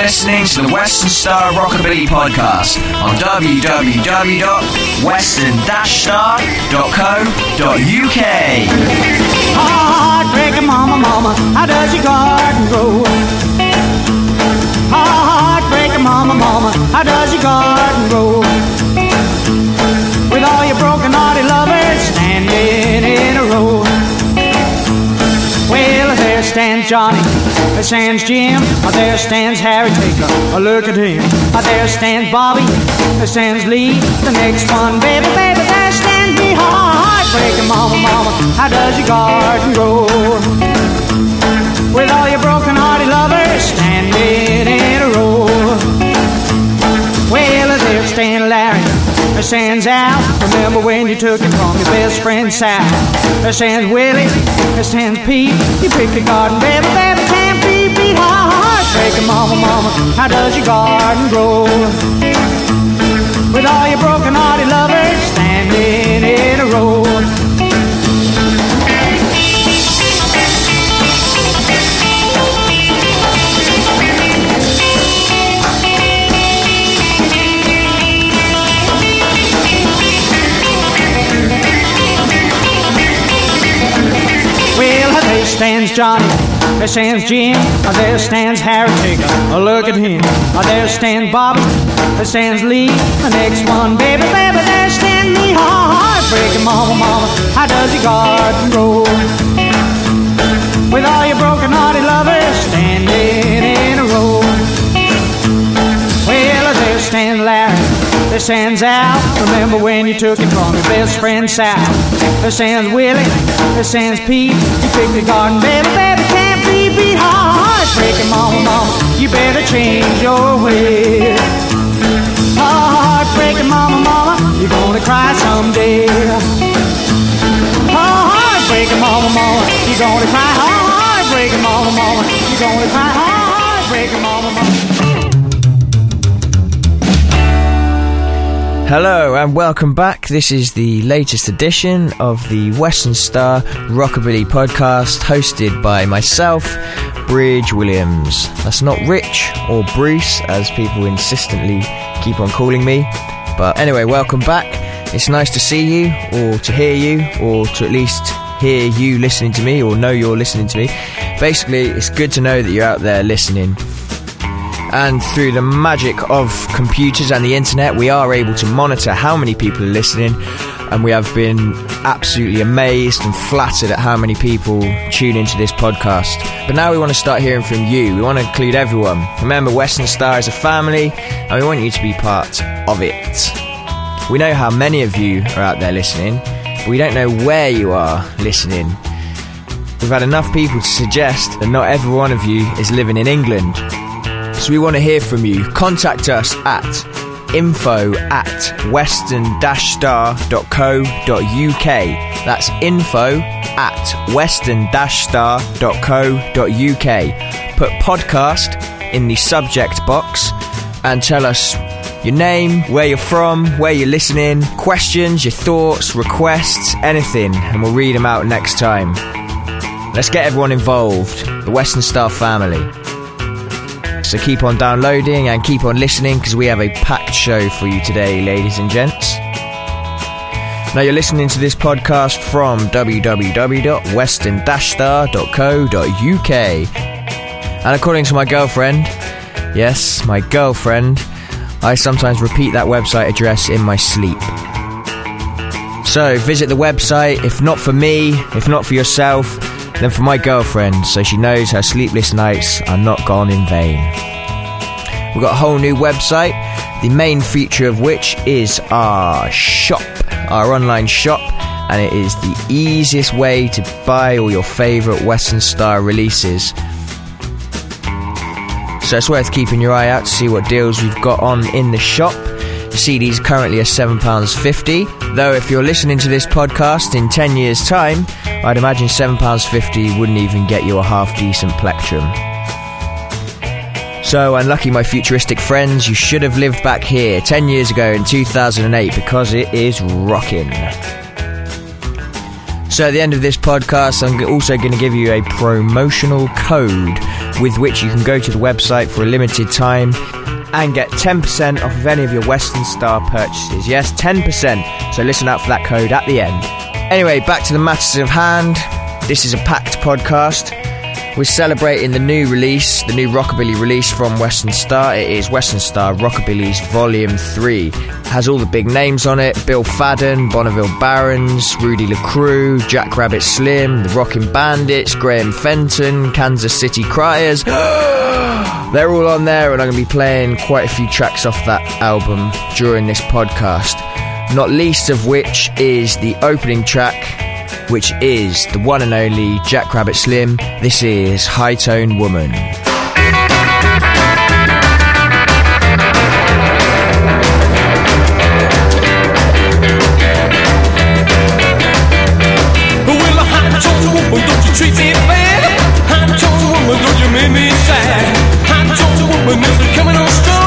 listening to the Western Star Rockabilly Podcast on www.western-star.co.uk. Heartbreaking mama, mama, how does your garden grow? Heartbreaking mama, mama, how does your garden grow? With all your broken stands Johnny, there stands Jim, there stands Harry, take a, a look at him. There stands Bobby, there stands Lee, the next one, baby, baby, there stands me. Heartbreaking mama, mama, how does your garden grow? With all your broken hearted lovers standing in stands out. Remember when you took it from your best friend Sal? There stands Willie, there stands Pete. You picked the garden, baby, baby, can't be beat. Heartbreaking mama, mama, how does your garden grow? With all your broken hearted lovers standing in a row. Stands Johnny, there stands Jim, there stands Harry, take a look at him. There stands Bobby, there stands Lee, the next one, baby, baby, there stands me. Heartbreaking mama, mama, how does your garden grow? With all your broken hearted lovers standing in a row. Well, there stands Larry, there stands out. Remember when you took it from your best friend Sal? There stands Willie, there stands Pete. You picked the garden, baby, baby, can't be beat. Heartbreaking mama, mama, you better change your ways. Heartbreaking mama, mama, you're gonna cry someday. Heartbreaking mama, mama, you're gonna cry. Heartbreaking mama, mama, you're gonna cry. Heartbreaking mama, mama. Hello and welcome back. This is the latest edition of the Western Star Rockabilly podcast, hosted by myself, Bridge Williams. That's not Rich or Bruce, as people insistently keep on calling me. But anyway, welcome back. It's nice to see you, or to hear you, or to at least hear you listening to me, or know you're listening to me. Basically, it's good to know that you're out there listening and through the magic of computers and the internet, we are able to monitor how many people are listening. And we have been absolutely amazed and flattered at how many people tune into this podcast. But now we want to start hearing from you. We want to include everyone. Remember, Western Star is a family, and we want you to be part of it. We know how many of you are out there listening, but we don't know where you are listening. We've had enough people to suggest that not every one of you is living in England. So we want to hear from you. Contact us at info at western-star.co.uk. That's info at western-star.co.uk. Put podcast in the subject box and tell us your name, where you're from, where you're listening, questions, your thoughts, requests, anything, and we'll read them out next time. Let's get everyone involved, the Western Star family. So keep on downloading and keep on listening because we have a packed show for you today, ladies and gents. Now you're listening to this podcast from www.western-star.co.uk. And according to my girlfriend, yes, my girlfriend, I sometimes repeat that website address in my sleep. So visit the website, if not for me, if not for yourself, then for my girlfriend, so she knows her sleepless nights are not gone in vain. We've got a whole new website, the main feature of which is our shop, our online shop, and it is the easiest way to buy all your favourite Western Star releases. So it's worth keeping your eye out to see what deals we've got on in the shop. CDs currently are £7.50, though if you're listening to this podcast in 10 years' time, I'd imagine £7.50 wouldn't even get you a half decent plectrum. So, unlucky my futuristic friends, you should have lived back here 10 years ago in 2008 because it is rocking. So, at the end of this podcast, I'm also going to give you a promotional code with which you can go to the website for a limited time and get 10% off of any of your Western Star purchases. Yes, 10%. So listen out for that code at the end. Anyway, back to the matters of hand. This is a packed podcast. We're celebrating the new release, the new Rockabilly release from Western Star. It is Western Star Rockabilly's Volume 3. It has all the big names on it Bill Fadden, Bonneville Barons, Rudy LaCrew, Jack Rabbit Slim, the Rockin' Bandits, Graham Fenton, Kansas City Cryers. They're all on there, and I'm going to be playing quite a few tracks off that album during this podcast. Not least of which is the opening track which is the one and only Jack Rabbit Slim. This is High Tone Woman. Treat me bad? Hot tone woman, don't you make me sad? Hot tone woman, is coming on strong?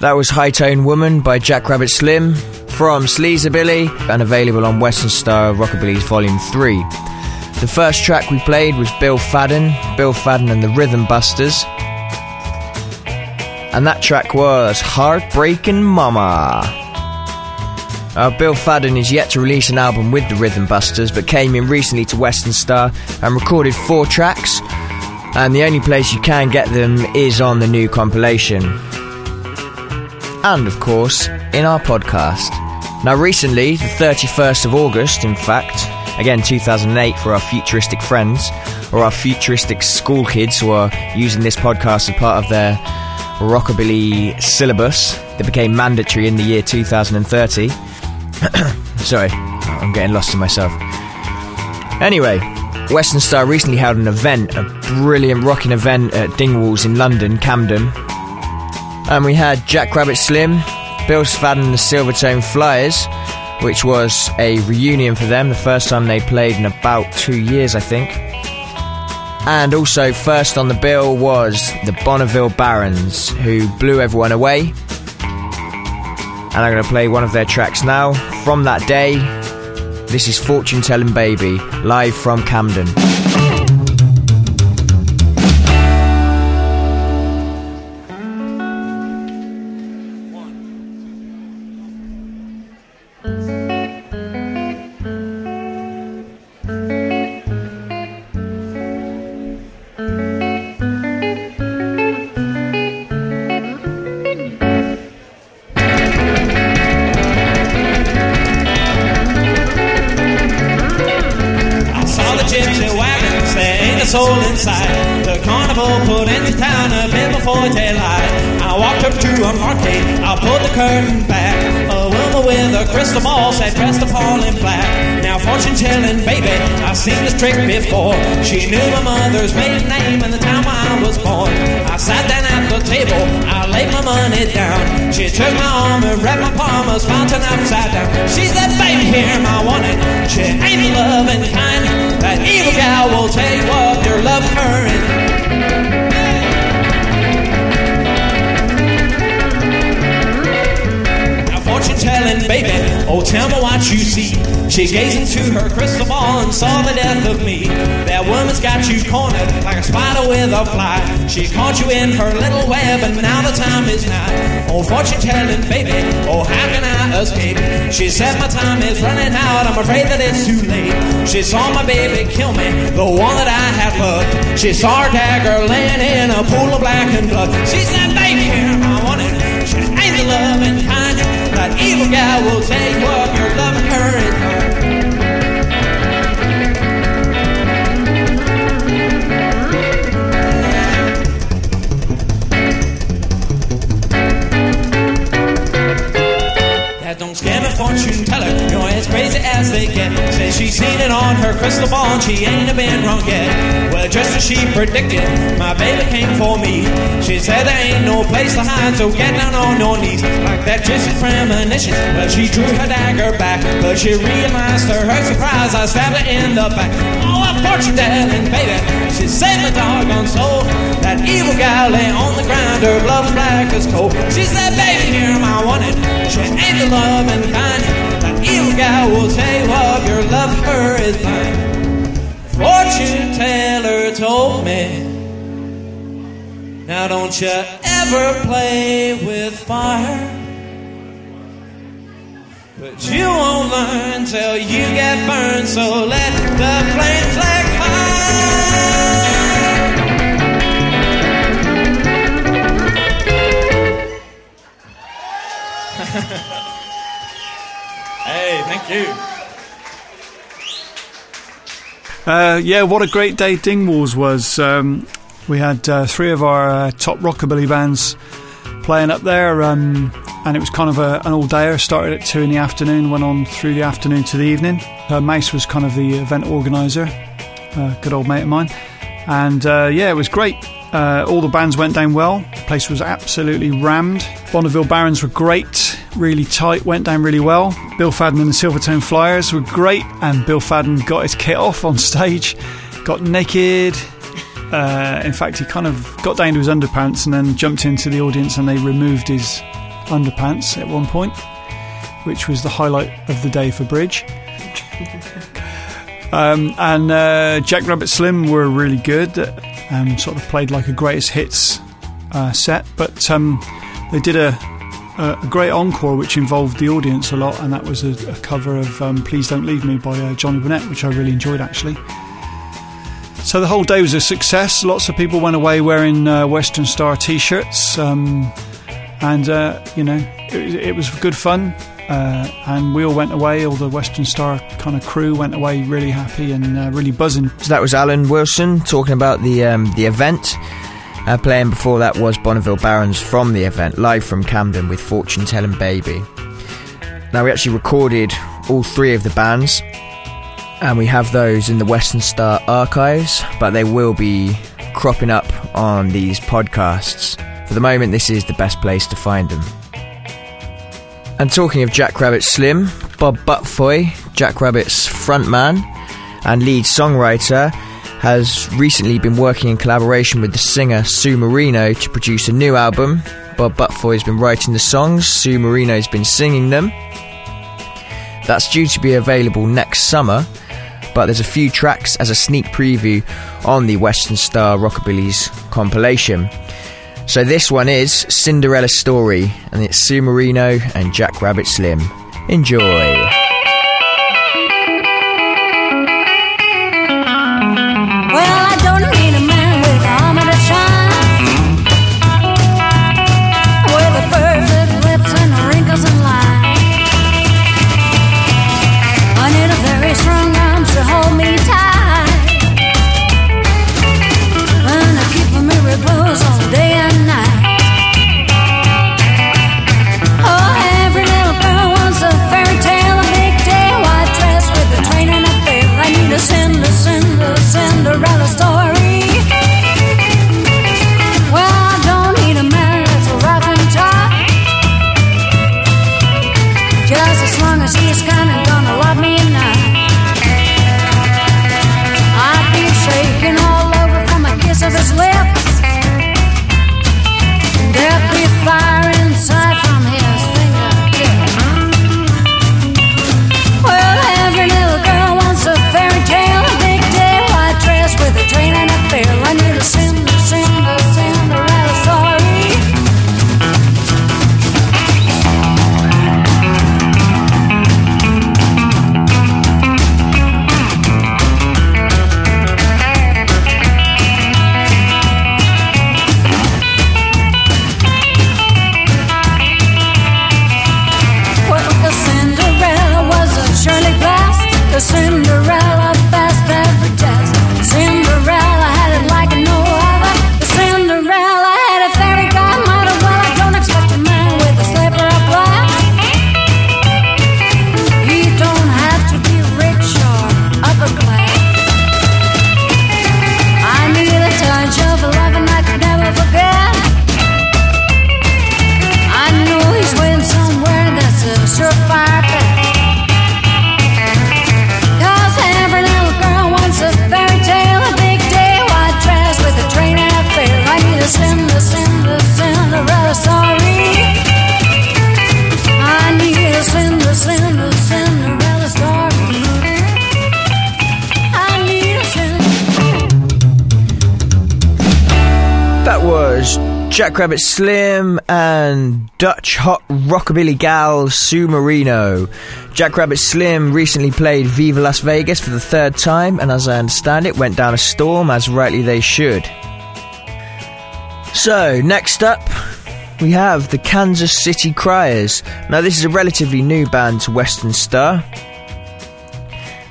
That was High Tone Woman by Jack Rabbit Slim from Sleazabilly and available on Western Star Rockabilly's Volume 3. The first track we played was Bill Fadden, Bill Fadden and the Rhythm Busters. And that track was Heartbreaking Mama. Uh, Bill Fadden is yet to release an album with the Rhythm Busters, but came in recently to Western Star and recorded four tracks. And the only place you can get them is on the new compilation and of course in our podcast. Now, recently, the 31st of August, in fact, again 2008 for our futuristic friends or our futuristic school kids who are using this podcast as part of their rockabilly syllabus that became mandatory in the year 2030. Sorry, I'm getting lost in myself. Anyway, Western Star recently held an event, a brilliant rocking event at Dingwalls in London, Camden, and we had Jack Rabbit Slim, Bill Fadden and the Silvertone Flyers, which was a reunion for them, the first time they played in about two years, I think. And also, first on the bill was the Bonneville Barons, who blew everyone away. And I'm going to play one of their tracks now from that day. This is Fortune Telling Baby, live from Camden. Money down. She took my arm and wrapped my palm, a fountain upside down. She said, baby, here I want it. She ain't loving kind. That evil gal will take what your love her. Now fortune telling, baby, oh tell me what you see. She gazed into her crystal ball and saw the death of me. That woman's got you cornered like a spider with a fly. She caught you in her little web and now the time is nigh. Oh fortune telling, baby, oh how can I escape? She said my time is running out, I'm afraid that it's too late. She saw my baby kill me, the one that I had loved. She saw her dagger laying in a pool of blackened blood. She said, baby, I want it. She ain't the loving kind. That evil guy will tell as they get. Says she's seen it on her crystal ball and she ain't a been wrong yet. Well, just as she predicted, my baby came for me. She said there ain't no place to hide, so get down on your knees. Like that just a premonition. Well, she drew her dagger back, but she realized to her surprise I stabbed her in the back. Oh, a fortune telling, baby. She saved my doggone soul. That evil gal lay on the ground, her blood was black as coal. She said, baby, Don't you ever play with fire. But you won't learn till you get burned, so let the flames like fire. hey, thank you. Uh, yeah, what a great day Dingwalls was. Um, we had uh, three of our uh, top rockabilly bands playing up there, um, and it was kind of a, an all-dayer. Started at two in the afternoon, went on through the afternoon to the evening. Uh, Mace was kind of the event organizer, uh, good old mate of mine, and uh, yeah, it was great. Uh, all the bands went down well. The place was absolutely rammed. Bonneville Barons were great, really tight, went down really well. Bill Fadden and the Silvertone Flyers were great, and Bill Fadden got his kit off on stage, got naked. Uh, in fact, he kind of got down to his underpants and then jumped into the audience, and they removed his underpants at one point, which was the highlight of the day for Bridge. Um, and uh, Jack Rabbit Slim were really good. Um, sort of played like a greatest hits uh, set, but um, they did a, a, great encore which involved the audience a lot, and that was a, a cover of um, "Please Don't Leave Me" by uh, Johnny Burnette, which I really enjoyed actually. So the whole day was a success. Lots of people went away wearing uh, Western Star T-shirts, um, and uh, you know it, it was good fun. Uh, and we all went away. All the Western Star kind of crew went away really happy and uh, really buzzing. So that was Alan Wilson talking about the um, the event. Uh, playing before that was Bonneville Barons from the event, live from Camden with Fortune Telling Baby. Now we actually recorded all three of the bands, and we have those in the Western Star archives, but they will be cropping up on these podcasts. For the moment, this is the best place to find them. And talking of Jack Rabbit Slim, Bob Butfoy, Jack Rabbit's frontman and lead songwriter, has recently been working in collaboration with the singer Sue Moreno to produce a new album. Bob Butfoy has been writing the songs, Sue Moreno has been singing them. That's due to be available next summer, but there's a few tracks as a sneak preview on the Western Star Rockabilly's compilation. So this one is Cinderella Story, and it's Sue Moreno and Jack Rabbit Slim. Enjoy. Jack Rabbit Slim and Dutch hot rockabilly gal Sue Moreno. Jackrabbit Slim recently played Viva Las Vegas for the third time, and as I understand it, went down a storm as rightly they should. So, next up, we have the Kansas City Cryers. Now, this is a relatively new band to Western Star,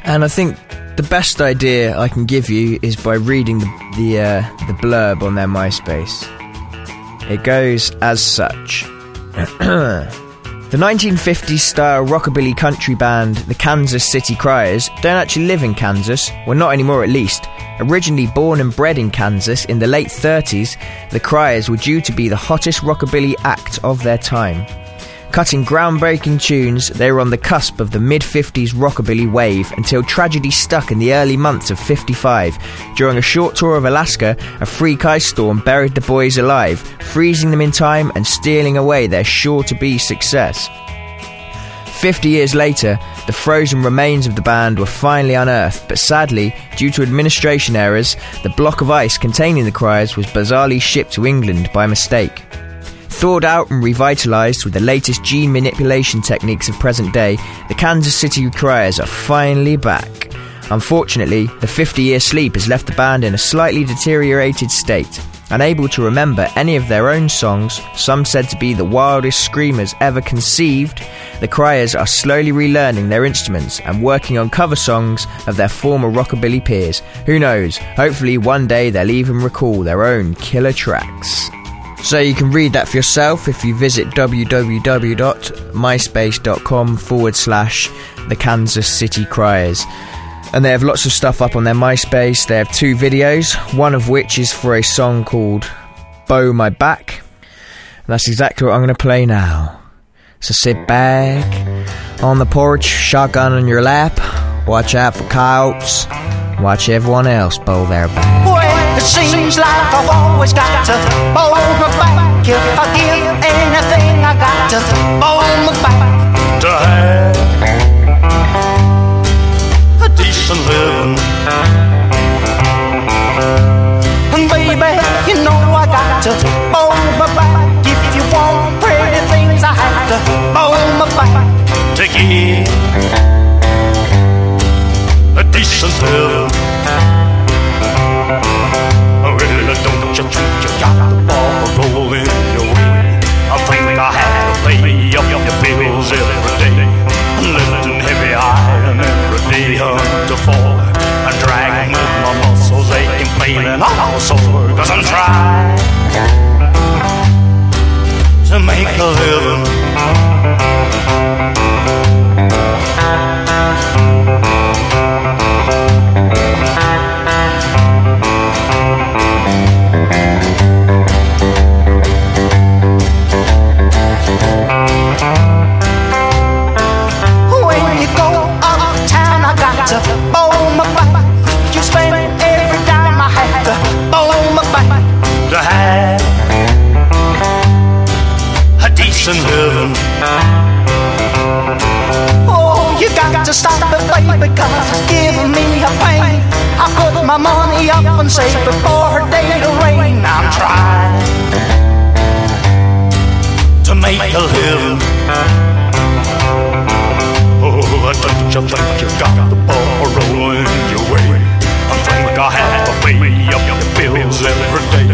and I think the best idea I can give you is by reading the the, uh, the blurb on their MySpace. It goes as such. The 1950s style rockabilly country band, the Kansas City Cryers, don't actually live in Kansas, well, not anymore at least. Originally born and bred in Kansas in the late 30s, the Cryers were due to be the hottest rockabilly act of their time. Cutting groundbreaking tunes, they were on the cusp of the mid 50s rockabilly wave until tragedy stuck in the early months of 55. During a short tour of Alaska, a freak ice storm buried the boys alive, freezing them in time and stealing away their sure to be success. 50 years later, the frozen remains of the band were finally unearthed, but sadly, due to administration errors, the block of ice containing the Cryers was bizarrely shipped to England by mistake. Thawed out and revitalized with the latest gene manipulation techniques of present day, the Kansas City Cryers are finally back. Unfortunately, the 50 year sleep has left the band in a slightly deteriorated state. Unable to remember any of their own songs, some said to be the wildest screamers ever conceived, the Cryers are slowly relearning their instruments and working on cover songs of their former rockabilly peers. Who knows, hopefully one day they'll even recall their own killer tracks. So you can read that for yourself if you visit www.myspace.com forward slash the Kansas City Cryers. And they have lots of stuff up on their MySpace. They have two videos, one of which is for a song called Bow My Back. And that's exactly what I'm going to play now. So sit back on the porch, shotgun on your lap, watch out for coyotes, watch everyone else bow their back. Well, it seems like I've always got to bow my back. If I give anything, I got to bow my back. to have a decent living. And baby, you know I got to bow my back. If you want pretty things, I have to to bow my back. You spend every dime I have to bow my back. to have a decent living. Oh, you got to stop it, baby, cause it's giving me a pain. I put my money up and save it for her day to rain. I'm trying. to make a living. Oh, don't you think you got the ball rolling your way? I think I have to pay up your bills every day.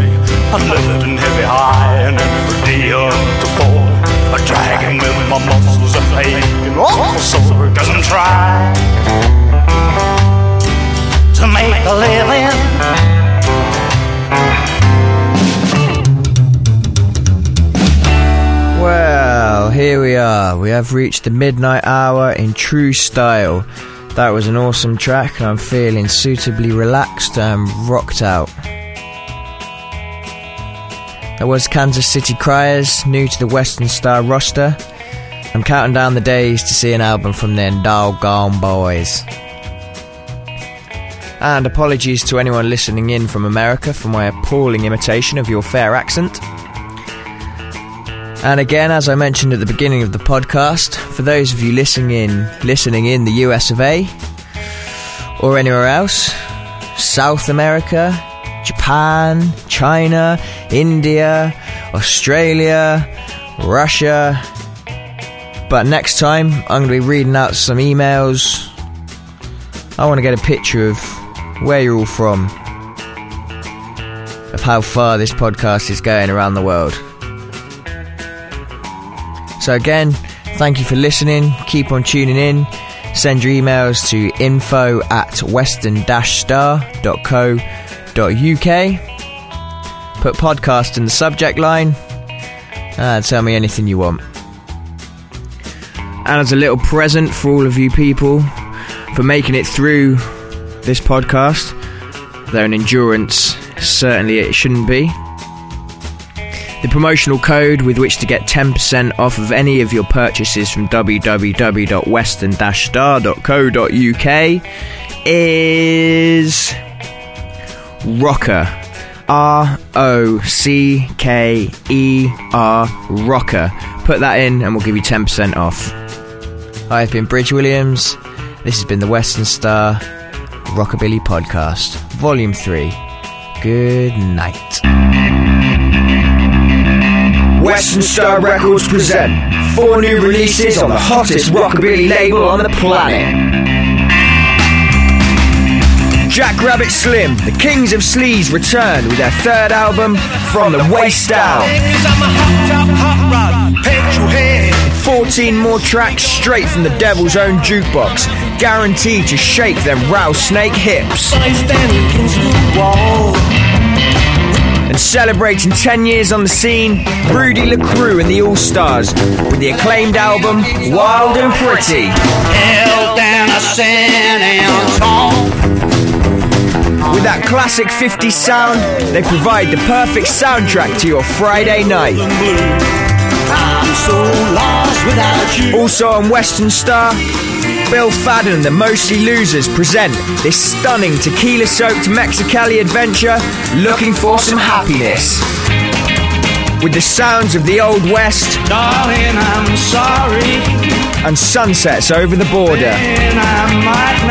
I'm lifting heavy high and every day up to fall. I'm dragging with my muscles and aching all sore cause I'm trying To make a living. Have reached the midnight hour in true style. That was an awesome track, and I'm feeling suitably relaxed and rocked out. That was Kansas City Cryers, new to the Western Star roster. I'm counting down the days to see an album from them doggone boys. And apologies to anyone listening in from America for my appalling imitation of your fair accent. And again, as I mentioned at the beginning of the podcast, for those of you listening in, listening in the US of A or anywhere else, South America, Japan, China, India, Australia, Russia. But next time, I'm going to be reading out some emails. I want to get a picture of where you're all from, of how far this podcast is going around the world. So, again, thank you for listening. Keep on tuning in. Send your emails to info at western-star.co.uk. Put podcast in the subject line. And tell me anything you want. And as a little present for all of you people for making it through this podcast, though an endurance, certainly it shouldn't be. The promotional code with which to get 10% off of any of your purchases from www.western-star.co.uk is Rocker. R O C K E R Rocker. Put that in and we'll give you 10% off. I've been Bridge Williams. This has been the Western Star Rockabilly Podcast, Volume 3. Good night. Western Star Records present four new releases on the hottest rockabilly label on the planet. Jack Rabbit Slim, the Kings of Sleaze return with their third album, From the Waist Down. 14 more tracks straight from the devil's own jukebox, guaranteed to shake them rattlesnake hips. And celebrating 10 years on the scene, Rudy LaCrew and the All Stars with the acclaimed album Wild and Pretty. Held down a San Antonio. With that classic 50s sound, they provide the perfect soundtrack to your Friday night. I'm so lost without you. Also on Western Star, Bill Fadden and the Mostly Losers present this stunning tequila soaked Mexicali adventure looking for some happiness. With the sounds of the Old West Darling, I'm sorry. and sunsets over the border. And I might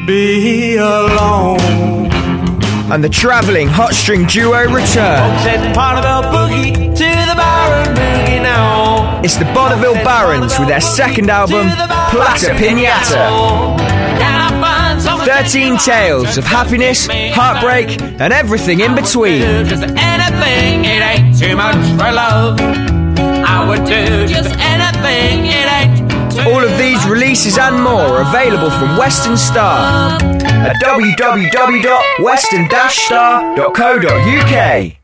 not be alone. And the travelling hot string duo return. It's the Bonneville Barons with their second album, Plata Pinata. 13 tales of happiness, heartbreak, and everything in between. Just anything, it ain't too much for love. I would do just anything, it ain't All of these releases and more are available from Western Star at www.western-star.co.uk.